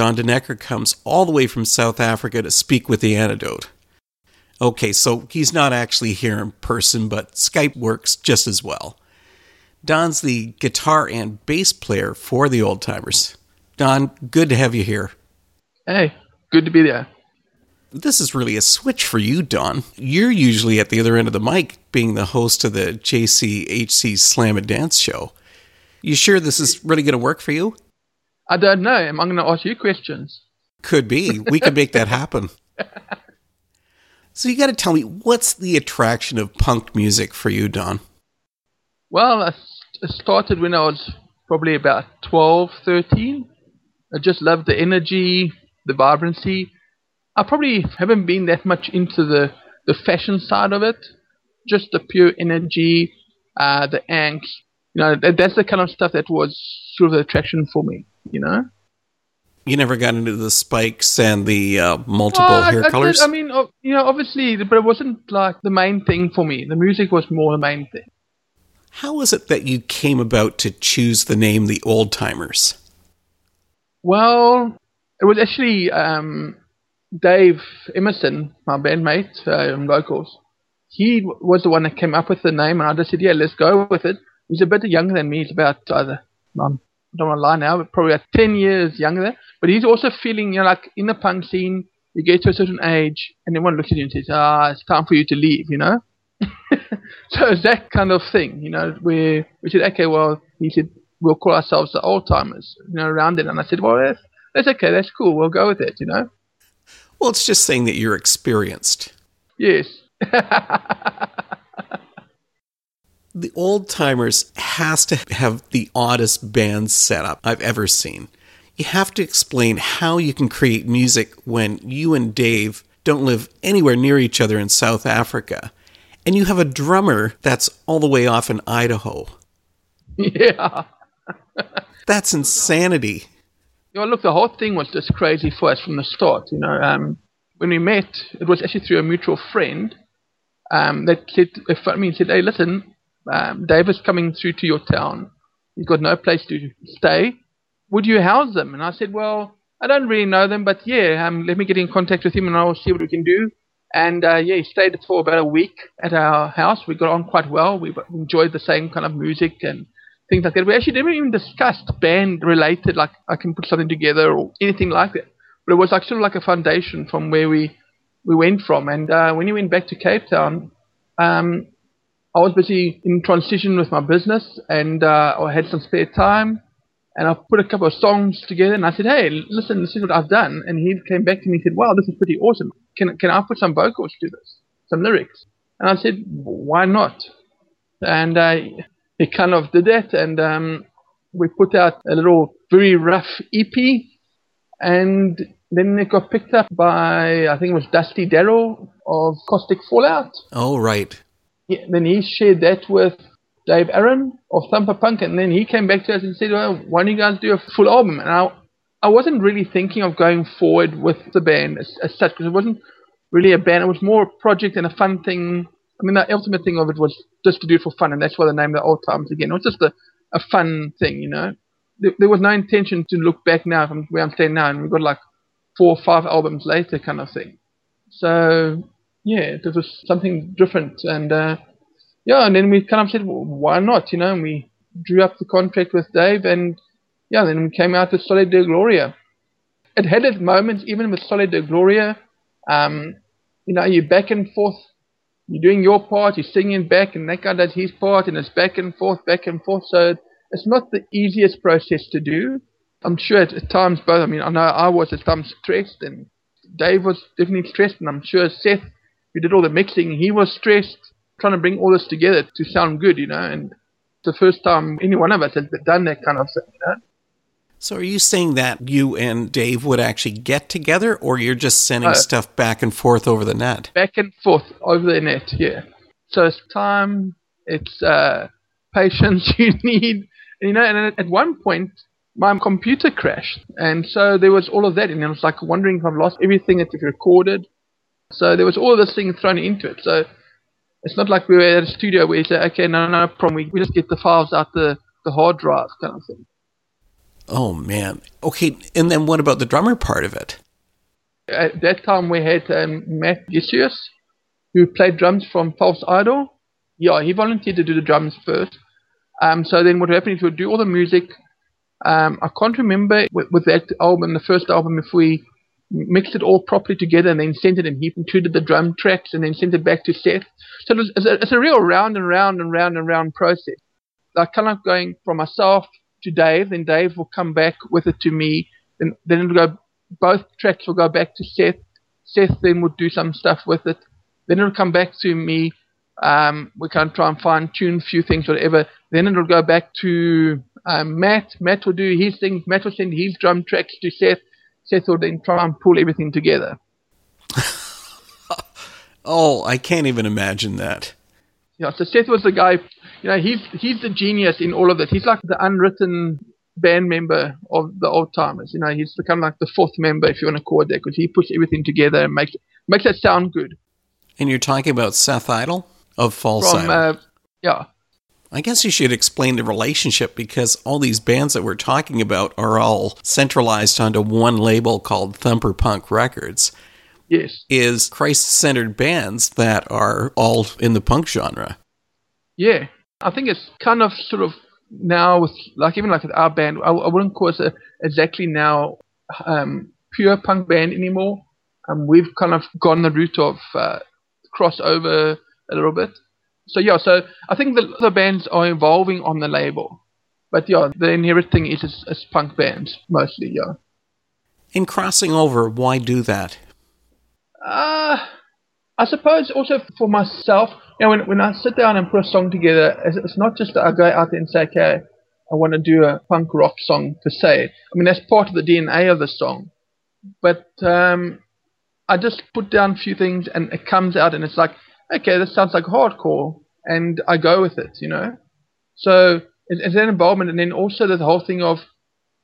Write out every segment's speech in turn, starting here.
Don Denecker comes all the way from South Africa to speak with the antidote. Okay, so he's not actually here in person, but Skype works just as well. Don's the guitar and bass player for the Old Timers. Don, good to have you here. Hey, good to be there. This is really a switch for you, Don. You're usually at the other end of the mic, being the host of the JCHC Slam and Dance show. You sure this is really going to work for you? I don't know. Am I going to ask you questions? Could be. We could make that happen. So you got to tell me what's the attraction of punk music for you, Don? Well, I started when I was probably about 12, 13. I just loved the energy, the vibrancy. I probably haven't been that much into the, the fashion side of it. Just the pure energy, uh, the angst. You know, that, that's the kind of stuff that was sort of the attraction for me, you know? You never got into the spikes and the uh, multiple well, hair I, colors? I, did, I mean, you know, obviously, but it wasn't like the main thing for me. The music was more the main thing. How was it that you came about to choose the name The Old Timers? Well, it was actually um, Dave Emerson, my bandmate uh, in Locals. He was the one that came up with the name, and I just said, yeah, let's go with it. He's a bit younger than me. He's about either, um, I don't want to lie now, but probably about 10 years younger than. But he's also feeling, you know, like in the punk scene, you get to a certain age, and everyone looks at you and says, ah, it's time for you to leave, you know? so it's that kind of thing, you know, where we said, okay, well, he said, we'll call ourselves the old timers, you know, around it. And I said, well, that's, that's okay, that's cool, we'll go with it, you know? Well, it's just saying that you're experienced. Yes. the old timers has to have the oddest band setup I've ever seen. You have to explain how you can create music when you and Dave don't live anywhere near each other in South Africa and you have a drummer that's all the way off in Idaho. Yeah. that's insanity. You know, look, the whole thing was just crazy for us from the start. You know, um, when we met, it was actually through a mutual friend um, that said, I mean, said, hey, listen, um, David's coming through to your town. He's got no place to stay. Would you house them? And I said, well, I don't really know them, but yeah, um, let me get in contact with him and I'll see what we can do. And uh, yeah, he stayed for about a week at our house. We got on quite well. We enjoyed the same kind of music and things like that. We actually didn't even discuss band related, like I can put something together or anything like that. But it was like sort of like a foundation from where we we went from. And uh, when he went back to Cape Town, um, I was busy in transition with my business, and uh, I had some spare time and I put a couple of songs together and I said, hey, listen, this is what I've done. And he came back to me and said, wow, this is pretty awesome. Can, can I put some vocals to this, some lyrics? And I said, why not? And uh, he kind of did that and um, we put out a little very rough EP and then it got picked up by, I think it was Dusty Darrell of Caustic Fallout. Oh, right. Yeah, then he shared that with Dave Aaron of Thumper Punk, and then he came back to us and said, "Well, why don't you guys do a full album?" And I, I wasn't really thinking of going forward with the band as, as such because it wasn't really a band. It was more a project and a fun thing. I mean, the ultimate thing of it was just to do it for fun, and that's why the name the Old times again. It was just a, a fun thing, you know. There, there was no intention to look back now from where I'm standing now, and we've got like four or five albums later, kind of thing. So yeah, it was something different, and uh, yeah, and then we kind of said, well, why not? You know, and we drew up the contract with Dave, and yeah, then we came out with Soli Deo Gloria. It had its moments, even with Soli Deo Gloria. Um, you know, you're back and forth. You're doing your part, you're singing back, and that guy does his part, and it's back and forth, back and forth. So it's not the easiest process to do. I'm sure at, at times both. I mean, I know I was at times stressed, and Dave was definitely stressed, and I'm sure Seth, who did all the mixing, he was stressed trying to bring all this together to sound good, you know, and it's the first time any one of us has done that kind of thing, you know. So are you saying that you and Dave would actually get together or you're just sending uh, stuff back and forth over the net? Back and forth over the net, yeah. So it's time, it's uh, patience you need, you know, and at one point my computer crashed and so there was all of that and I was like wondering if I've lost everything that you've recorded. So there was all this thing thrown into it. So it's not like we were at a studio where you say, okay, no, no problem. We, we just get the files out the, the hard drive kind of thing. Oh man. Okay, and then what about the drummer part of it? At that time, we had um, Matt Gisius, who played drums from False Idol. Yeah, he volunteered to do the drums first. Um, so then what happened is we'd do all the music. Um, I can't remember with, with, that album, the first album, if we mixed it all properly together and then sent it and he included the drum tracks and then sent it back to Seth. So it was, it's, a, it's a real round and round and round and round process. Like kind of going from myself to Dave, then Dave will come back with it to me, then then it'll go both tracks will go back to Seth. Seth then would do some stuff with it. Then it'll come back to me. Um, we can try and fine tune a few things, whatever. Then it'll go back to um, Matt. Matt will do his things. Matt will send his drum tracks to Seth. Seth will then try and pull everything together. oh, I can't even imagine that. Yeah, so Seth was the guy. You know, he's he's the genius in all of this. He's like the unwritten band member of the old timers. You know, he's kind of like the fourth member, if you want to call it that, because he puts everything together and makes makes it sound good. And you're talking about Seth Idol of False From, Idol. Uh, yeah. I guess you should explain the relationship because all these bands that we're talking about are all centralized onto one label called Thumper Punk Records. Yes. Is Christ centered bands that are all in the punk genre. Yeah. I think it's kind of sort of now with like even like with our band, I, I wouldn't call it a, exactly now um, pure punk band anymore. Um, we've kind of gone the route of uh, crossover a little bit. So yeah, so I think the other bands are evolving on the label, but yeah, the inherent thing is it's, it's punk bands mostly. Yeah. In crossing over, why do that? Uh, I suppose also for myself, you know, when, when I sit down and put a song together, it's, it's not just that I go out there and say, okay, I want to do a punk rock song per se. I mean, that's part of the DNA of the song. But um, I just put down a few things and it comes out and it's like, okay, this sounds like hardcore, and I go with it, you know. So it's, an involvement, and then also the whole thing of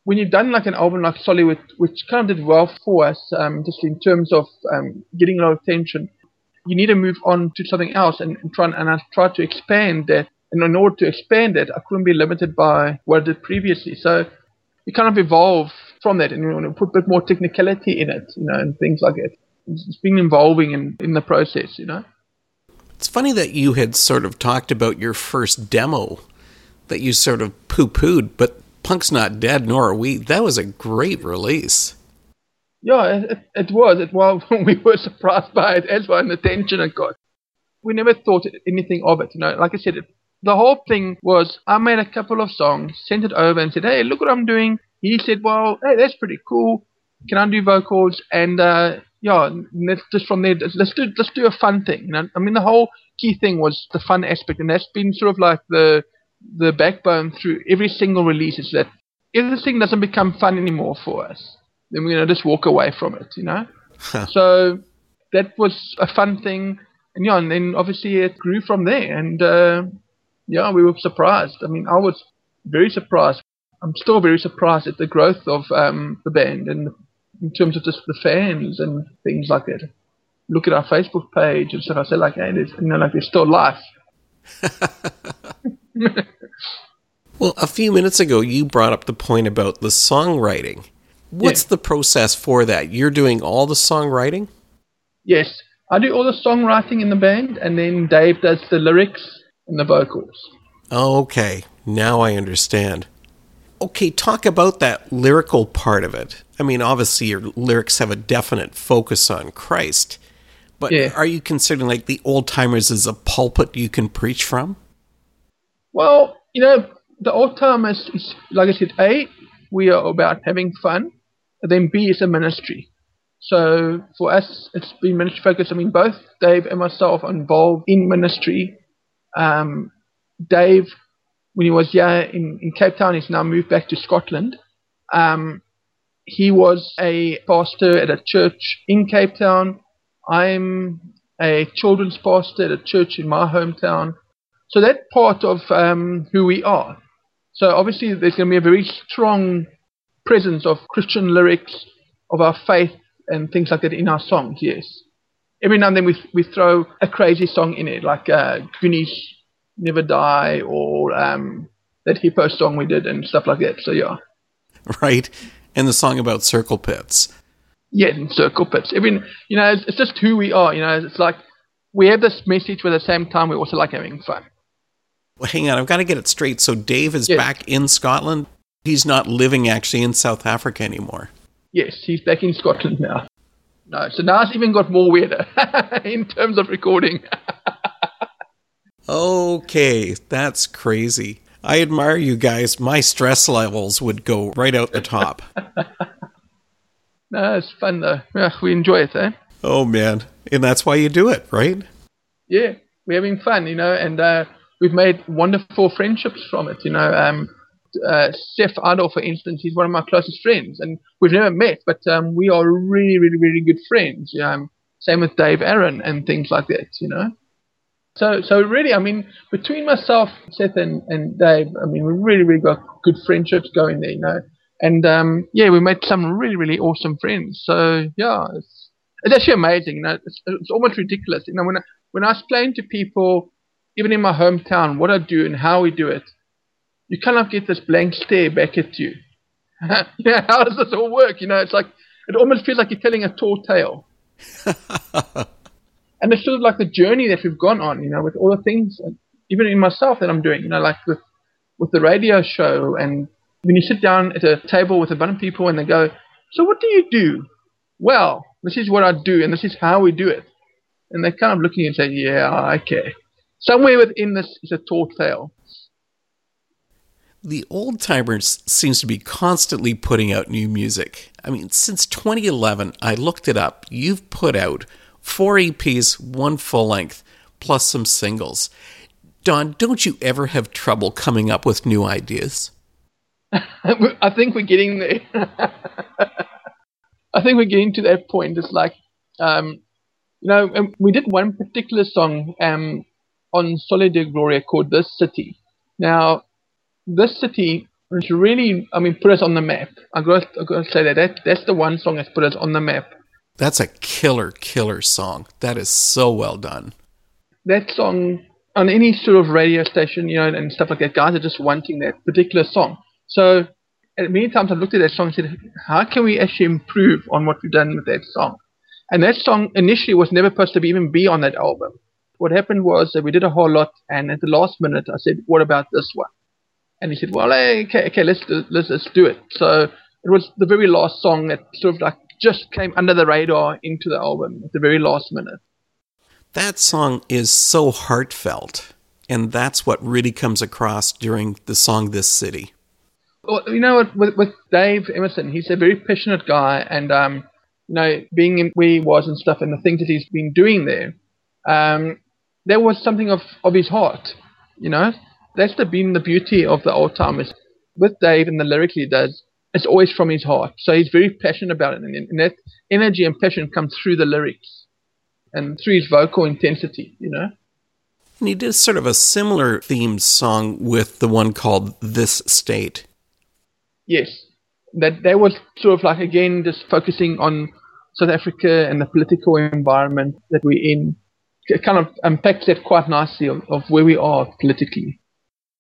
when you've done like an album like Solid, which kind of did well for us, um, just in terms of um, getting a lot of attention, you need to move on to something else and, and try and, and I tried to expand that. And in order to expand it, I couldn't be limited by what I did previously. So you kind of evolve from that and you put a bit more technicality in it, you know, and things like it. It's been evolving in, in the process, you know. It's funny that you had sort of talked about your first demo that you sort of poo pooed, but Punk's Not Dead, nor are we. That was a great release. Yeah, it, it was. It was. We were surprised by it as well, and the attention it got. We never thought anything of it. You know, like I said, it, the whole thing was I made a couple of songs, sent it over, and said, "Hey, look what I'm doing." He said, "Well, hey, that's pretty cool. Can I do vocals?" And uh, yeah, let's just from there, let's do let's do a fun thing. You know? I mean, the whole key thing was the fun aspect, and that's been sort of like the the backbone through every single release. Is that if this thing doesn't become fun anymore for us, then we're gonna just walk away from it. You know. so that was a fun thing, and yeah, and then obviously it grew from there, and uh, yeah, we were surprised. I mean, I was very surprised. I'm still very surprised at the growth of um, the band and in terms of just the fans and things like that. Look at our Facebook page and stuff. I said like, hey, there's, you know, like there's still life. well, a few minutes ago, you brought up the point about the songwriting. What's yeah. the process for that? You're doing all the songwriting? Yes, I do all the songwriting in the band, and then Dave does the lyrics and the vocals. Okay, now I understand. Okay, talk about that lyrical part of it. I mean, obviously, your lyrics have a definite focus on Christ, but yeah. are you considering like the old timers as a pulpit you can preach from? Well, you know, the old timers, is, like I said, A, we are about having fun, and then B is a ministry. So for us, it's been ministry focused. I mean, both Dave and myself are involved in ministry. Um, Dave when he was here in, in Cape Town, he's now moved back to Scotland. Um, he was a pastor at a church in Cape Town. I'm a children's pastor at a church in my hometown. So that's part of um, who we are. So obviously there's going to be a very strong presence of Christian lyrics, of our faith and things like that in our songs, yes. Every now and then we, we throw a crazy song in it, like uh, Goonies Never Die or um, that Hippo song we did and stuff like that. So yeah. right? And the song about circle pits. Yeah, and circle pits. I mean, you know, it's, it's just who we are. You know, it's like we have this message, but at the same time, we also like having fun. Well, hang on, I've got to get it straight. So Dave is Yes. back in Scotland. He's not living actually in South Africa anymore. Yes, he's back in Scotland now. No, so now it's even got more weirder in terms of recording. Okay, that's crazy. I admire you guys. My stress levels would go right out the top. no, it's fun though. Yeah, we enjoy it, eh? oh man. And that's why you do it, right? Yeah, we're having fun, you know, and uh, we've made wonderful friendships from it, you know. Um, uh, Seth Adol, for instance, he's one of my closest friends, and we've never met, but um, we are really, really, really good friends. Um, same with Dave Aaron and things like that, you know. So, so really, I mean, between myself, Seth, and, and Dave, I mean, we really, really got good friendships going there, you know. And um, yeah, we made some really, really awesome friends. So yeah, it's, it's actually amazing. You know, it's, it's almost ridiculous. You know, when I, when I explain to people, even in my hometown, what I do and how we do it, you kind of get this blank stare back at you. yeah, how does this all work? You know, it's like it almost feels like you're telling a tall tale. and it's sort of like the journey that we've gone on, you know, with all the things, even in myself that I'm doing, you know, like with with the radio show, and when you sit down at a table with a bunch of people and they go, "So what do you do?" Well, this is what I do, and this is how we do it. And they're kind of looking and say, "Yeah, okay." Somewhere within this is a tall tale. The Old Timers seems to be constantly putting out new music. I mean, since 2011, I looked it up. You've put out four EPs, one full length, plus some singles. Don, don't you ever have trouble coming up with new ideas? I think we're getting there. I think we're getting to that point. It's like, um, you know, um, we did one particular song um, on Soli Deo Gloria called This City. Now, this city has really, I mean, put us on the map. I got, I got to say that, that that's the one song that's put us on the map. That's a killer, killer song. That is so well done. That song on any sort of radio station, you know, and stuff like that, guys are just wanting that particular song. So, many times I've looked at that song and said, how can we actually improve on what we've done with that song? And that song initially was never supposed to be, even be on that album. What happened was that we did a whole lot, and at the last minute I said, what about this one? And he said, well, eh, okay, okay, let's let's let's do it. So it was the very last song that sort of like just came under the radar into the album at the very last minute. That song is so heartfelt, and that's what really comes across during the song This City. Well, you know with, with Dave Emerson, he's a very passionate guy, and um, you know, being in where he was and stuff, and the things that he's been doing there, um, there was something of, of his heart. You know, that's the been the beauty of the old timers. With Dave and the lyrics he does, it's always from his heart. So he's very passionate about it, and, and that energy and passion comes through the lyrics and through his vocal intensity. You know. And he did sort of a similar themed song with the one called This State. Yes, that that was sort of like again just focusing on South Africa and the political environment that we're in. It kind of unpacks that quite nicely of, of where we are politically.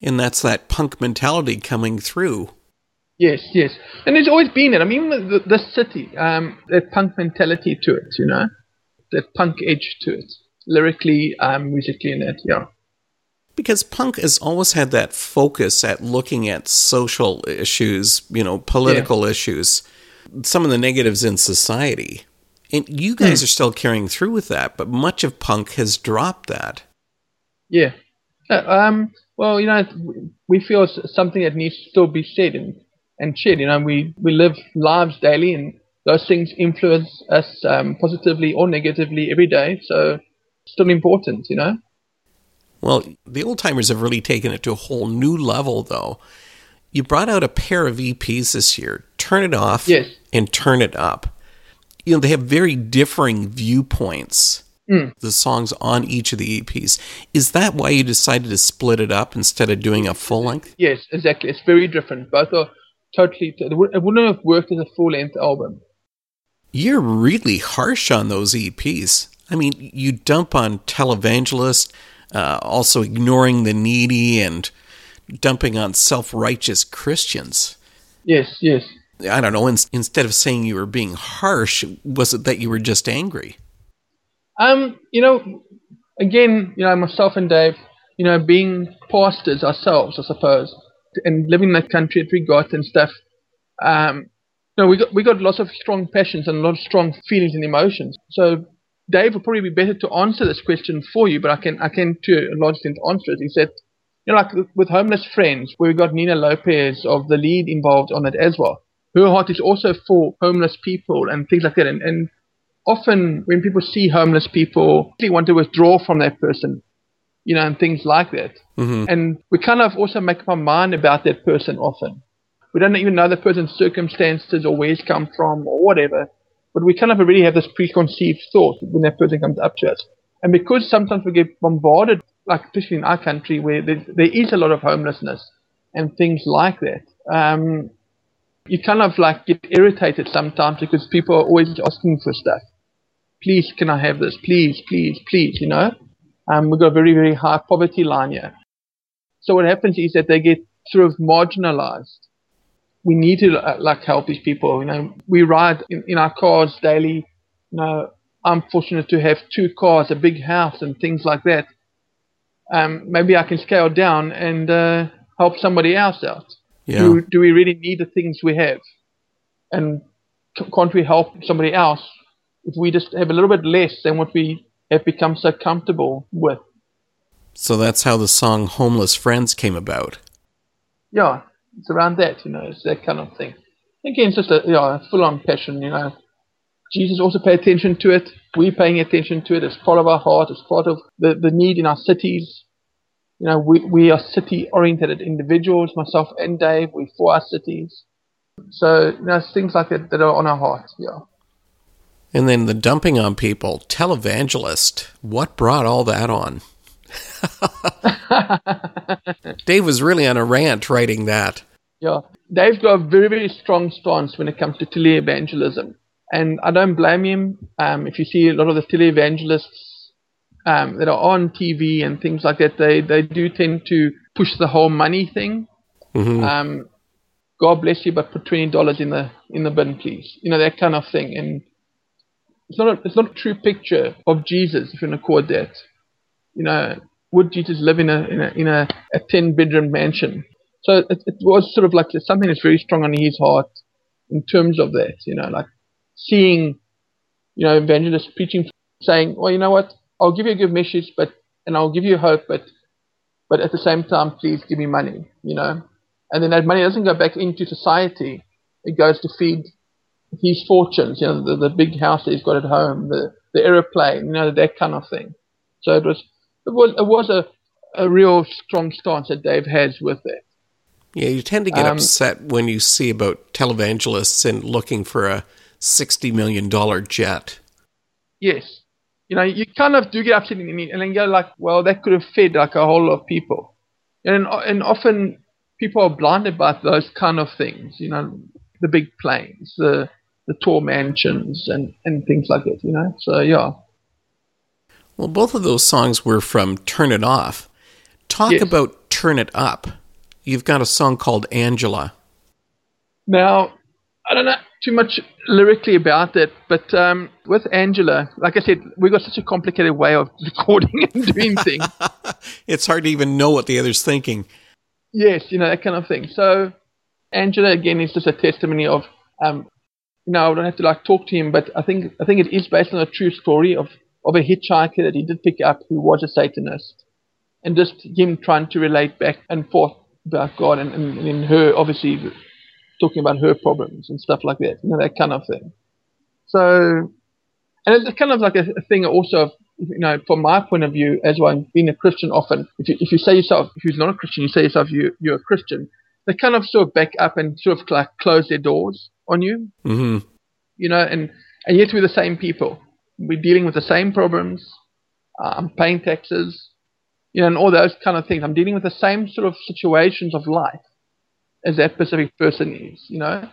And that's that punk mentality coming through. Yes, yes, and there's always been it. I mean, the, the city, um, that punk mentality to it, you know, that punk edge to it, lyrically, um, musically, and that, yeah. Because punk has always had that focus at looking at social issues, you know, political issues, some of the negatives in society. And you guys are still carrying through with that, but much of punk has dropped that. Yeah. Uh, um, well, you know, we feel something that needs to still be said and, and shared. You know, we, we live lives daily and those things influence us um, positively or negatively every day. So still important, you know? Well, the old timers have really taken it to a whole new level, though. You brought out a pair of EPs this year Turn It Off Yes. and Turn It Up. You know, they have very differing viewpoints, Mm. the songs on each of the EPs. Is that why you decided to split it up instead of doing a full length? Yes, exactly. It's very different. Both are totally, it would- it wouldn't have worked as a full length album. You're really harsh on those EPs. I mean, you dump on Televangelist, uh, also ignoring the needy and dumping on self righteous Christians. Yes, yes. I don't know. In, instead of saying you were being harsh, was it that you were just angry? Um, you know, again, you know, myself and Dave, you know, being pastors ourselves, I suppose, and living in the country that we got and stuff. Um, know, we got we got lots of strong passions and a lot of strong feelings and emotions. So Dave would probably be better to answer this question for you, but I can I can to a large extent answer said, you know, like with homeless friends, we got Nina Lopez of the lead involved on it as well. Her heart is also for homeless people and things like that. And, and often when people see homeless people, they want to withdraw from that person, you know, and things like that. Mm-hmm. And we kind of also make up our mind about that person often. We don't even know the person's circumstances or where he's come from or whatever, but we kind of already have this preconceived thought when that person comes up to us. And because sometimes we get bombarded, like especially in our country where there, there is a lot of homelessness and things like that, um, you kind of like get irritated sometimes because people are always asking for stuff. Please, can I have this? Please, please, please, you know? Um, we've got a very, very high poverty line here. So what happens is that they get sort of marginalized. We need to uh, like help these people. You know, we ride in, in our cars daily. You know, I'm fortunate to have two cars, a big house, and things like that. Um, maybe I can scale down and uh, help somebody else out. Yeah. Do, do we really need the things we have? And can't we help somebody else if we just have a little bit less than what we have become so comfortable with? So that's how the song Homeless Friends came about. Yeah, it's around that, you know, it's that kind of thing. Again, it's just a yeah, full on passion, you know. Jesus also paid attention to it. We're paying attention to it. It's part of our heart. It's part of the, the need in our cities. You know, we, we are city oriented individuals, myself and Dave. We're for our cities. So, you know, it's things like that that are on our heart, yeah. And then the dumping on people, televangelist. What brought all that on? Dave was really on a rant writing that. Yeah. Dave's got a very, very strong stance when it comes to televangelism. And I don't blame him. Um, if you see a lot of the televangelists um, that are on TV and things like that, they, they do tend to push the whole money thing. Mhm. Um, God bless you, but put twenty dollars in the in the bin, please. You know that kind of thing. And it's not a, it's not a true picture of Jesus if you're going to call that. You know, would Jesus live in a in a in a, a ten bedroom mansion? So it, it was sort of like something that's very strong on his heart in terms of that. You know, like seeing, you know, evangelists preaching, saying, "Well, you know what? I'll give you a good message, but and I'll give you hope, but but at the same time, please give me money." You know, and then that money doesn't go back into society; it goes to feed his fortunes. You know, the, the big house that he's got at home, the the aeroplane, you know, that kind of thing. So it was it was it was a a real strong stance that Dave has with it. Yeah, you tend to get Um, upset when you see about televangelists and looking for a $60 million jet. Yes. You know, you kind of do get upset and, and then go like, well, that could have fed like a whole lot of people. And, and often people are blinded by those kind of things, you know, the big planes, the, the tall mansions and, and things like that, you know. So, yeah. Well, both of those songs were from Turn It Off. Talk Yes. about Turn It Up. You've got a song called Angela. Now, I don't know too much lyrically about it, but um, with Angela, like I said, we got such a complicated way of recording and doing things. It's hard to even know what the other's thinking. Yes, you know, that kind of thing. So Angela again is just a testimony of um you know, I don't have to like talk to him, but I think I think it is based on a true story of, of a hitchhiker that he did pick up who was a Satanist. And just him trying to relate back and forth about God and, and, and her obviously talking about her problems and stuff like that, you know, that kind of thing. So and it's kind of like a, a thing also of you know, from my point of view, as well, being a Christian, often if you if you say yourself, if you're not a Christian, you say yourself you you're a Christian, they kind of sort of back up and sort of like close their doors on you, Mm-hmm. you know, and and yet we're the same people. We're dealing with the same problems. Uh, I'm paying taxes, you know, and all those kind of things. I'm dealing with the same sort of situations of life as that specific person is, you know.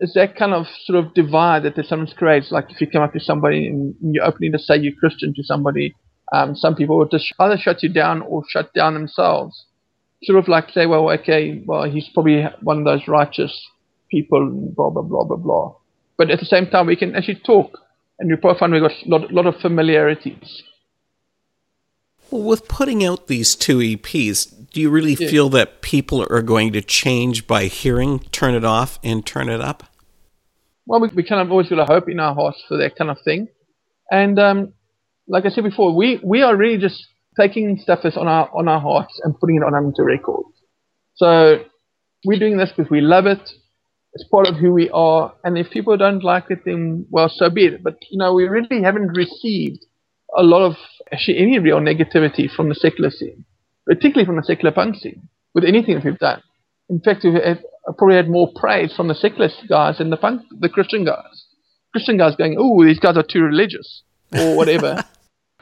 It's that kind of sort of divide that sometimes creates. Like if you come up to somebody and you're opening to say you're Christian to somebody, um, some people will just either shut you down or shut down themselves. Sort of like say, well, okay, well, he's probably one of those righteous people, blah blah blah blah blah. But at the same time, we can actually talk, and we probably find we've got a lot, lot of familiarities. Well, with putting out these two EPs, do you really yeah. feel that people are going to change by hearing Turn It Off and Turn It Up? Well, we, we kind of always got a hope in our hearts for that kind of thing. And um, like I said before, we, we are really just taking stuff that's on our on our hearts and putting it on onto records. So we're doing this because we love it. It's part of who we are. And if people don't like it, then well, so be it. But you know, we really haven't received a lot of actually any real negativity from the secular scene, particularly from the secular punk scene, with anything that we've done. In fact, we've had, probably had more praise from the secular guys than the punk, the Christian guys. Christian guys going, "Oh, these guys are too religious," or whatever.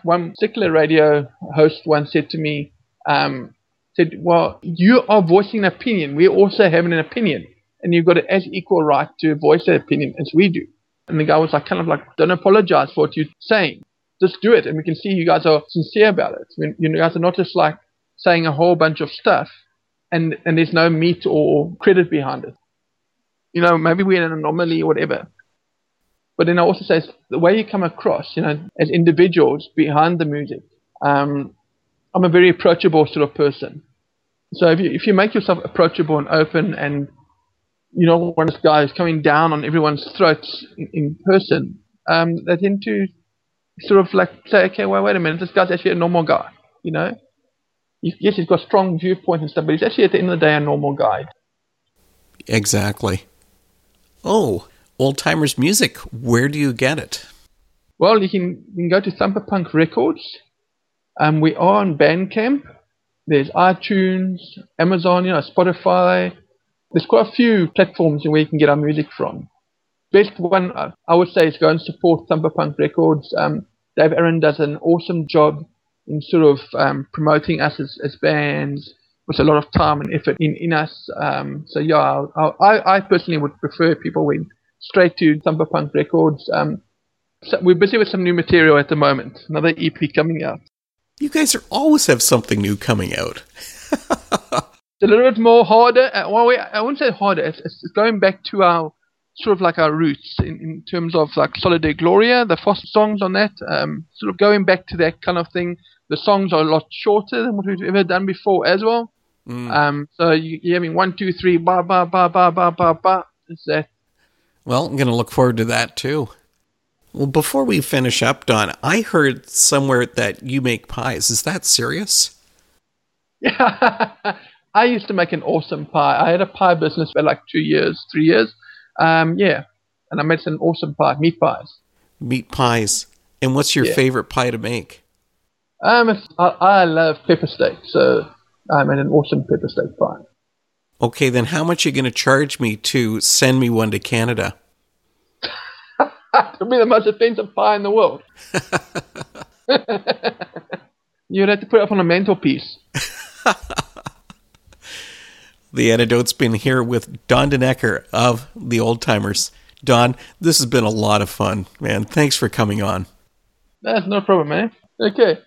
One secular radio host once said to me, um, "said Well, you are voicing an opinion. We're also have an opinion, and you've got an as equal right to voice that opinion as we do." And the guy was like, kind of like, "Don't apologize for what you're saying just do it, and we can see you guys are sincere about it. You guys are not just like saying a whole bunch of stuff, and and there's no meat or credit behind it. You know, maybe we're an anomaly or whatever. But then I also say the way you come across, you know, as individuals behind the music. Um, I'm a very approachable sort of person. So if you if you make yourself approachable and open, and you know, one of those guys coming down on everyone's throats in, in person, um, they tend to sort of like say, okay, well, wait a minute, this guy's actually a normal guy, you know? Yes, he's got strong viewpoints and stuff, but he's actually at the end of the day a normal guy. Exactly. Oh, old timers music. Where do you get it? Well, you can you can go to Thumper Punk Records. Um, we are on Bandcamp. There's iTunes, Amazon, you know, Spotify. There's quite a few platforms where you can get our music from best one uh, I would say is go and support Thumper Punk Records. Um, Dave Aaron does an awesome job in sort of um, promoting us as, as bands with a lot of time and effort in, in us. Um, so yeah, I, I personally would prefer people went straight to Thumper Punk Records. Um, so we're busy with some new material at the moment. Another EP coming out. You guys are always have something new coming out. it's a little bit more harder. Uh, well, we, I wouldn't say harder. It's, it's going back to our sort of like our roots in, in terms of like Solid Gloria, the first songs on that, um, sort of going back to that kind of thing. The songs are a lot shorter than what we've ever done before as well. Mm. Um, so you, you're having one, two, three, ba ba ba ba ba ba ba. Is that? Well, I'm going to look forward to that too. Well, before we finish up, Don, I heard somewhere that you make pies. Is that serious? Yeah, I used to make an awesome pie. I had a pie business for like two years, three years um, yeah, and I made some awesome pie, meat pies. Meat pies. And what's your yeah. favorite pie to make? Um, I, I love pepper steak, so I made an awesome pepper steak pie. Okay, then how much are you going to charge me to send me one to Canada? It'll be the most expensive pie in the world. You'd have to put it up on a mantelpiece. The antidote's been here with Don Denecker of the Old Timers. Don, this has been a lot of fun, man. Thanks for coming on. That's no problem, man. Okay.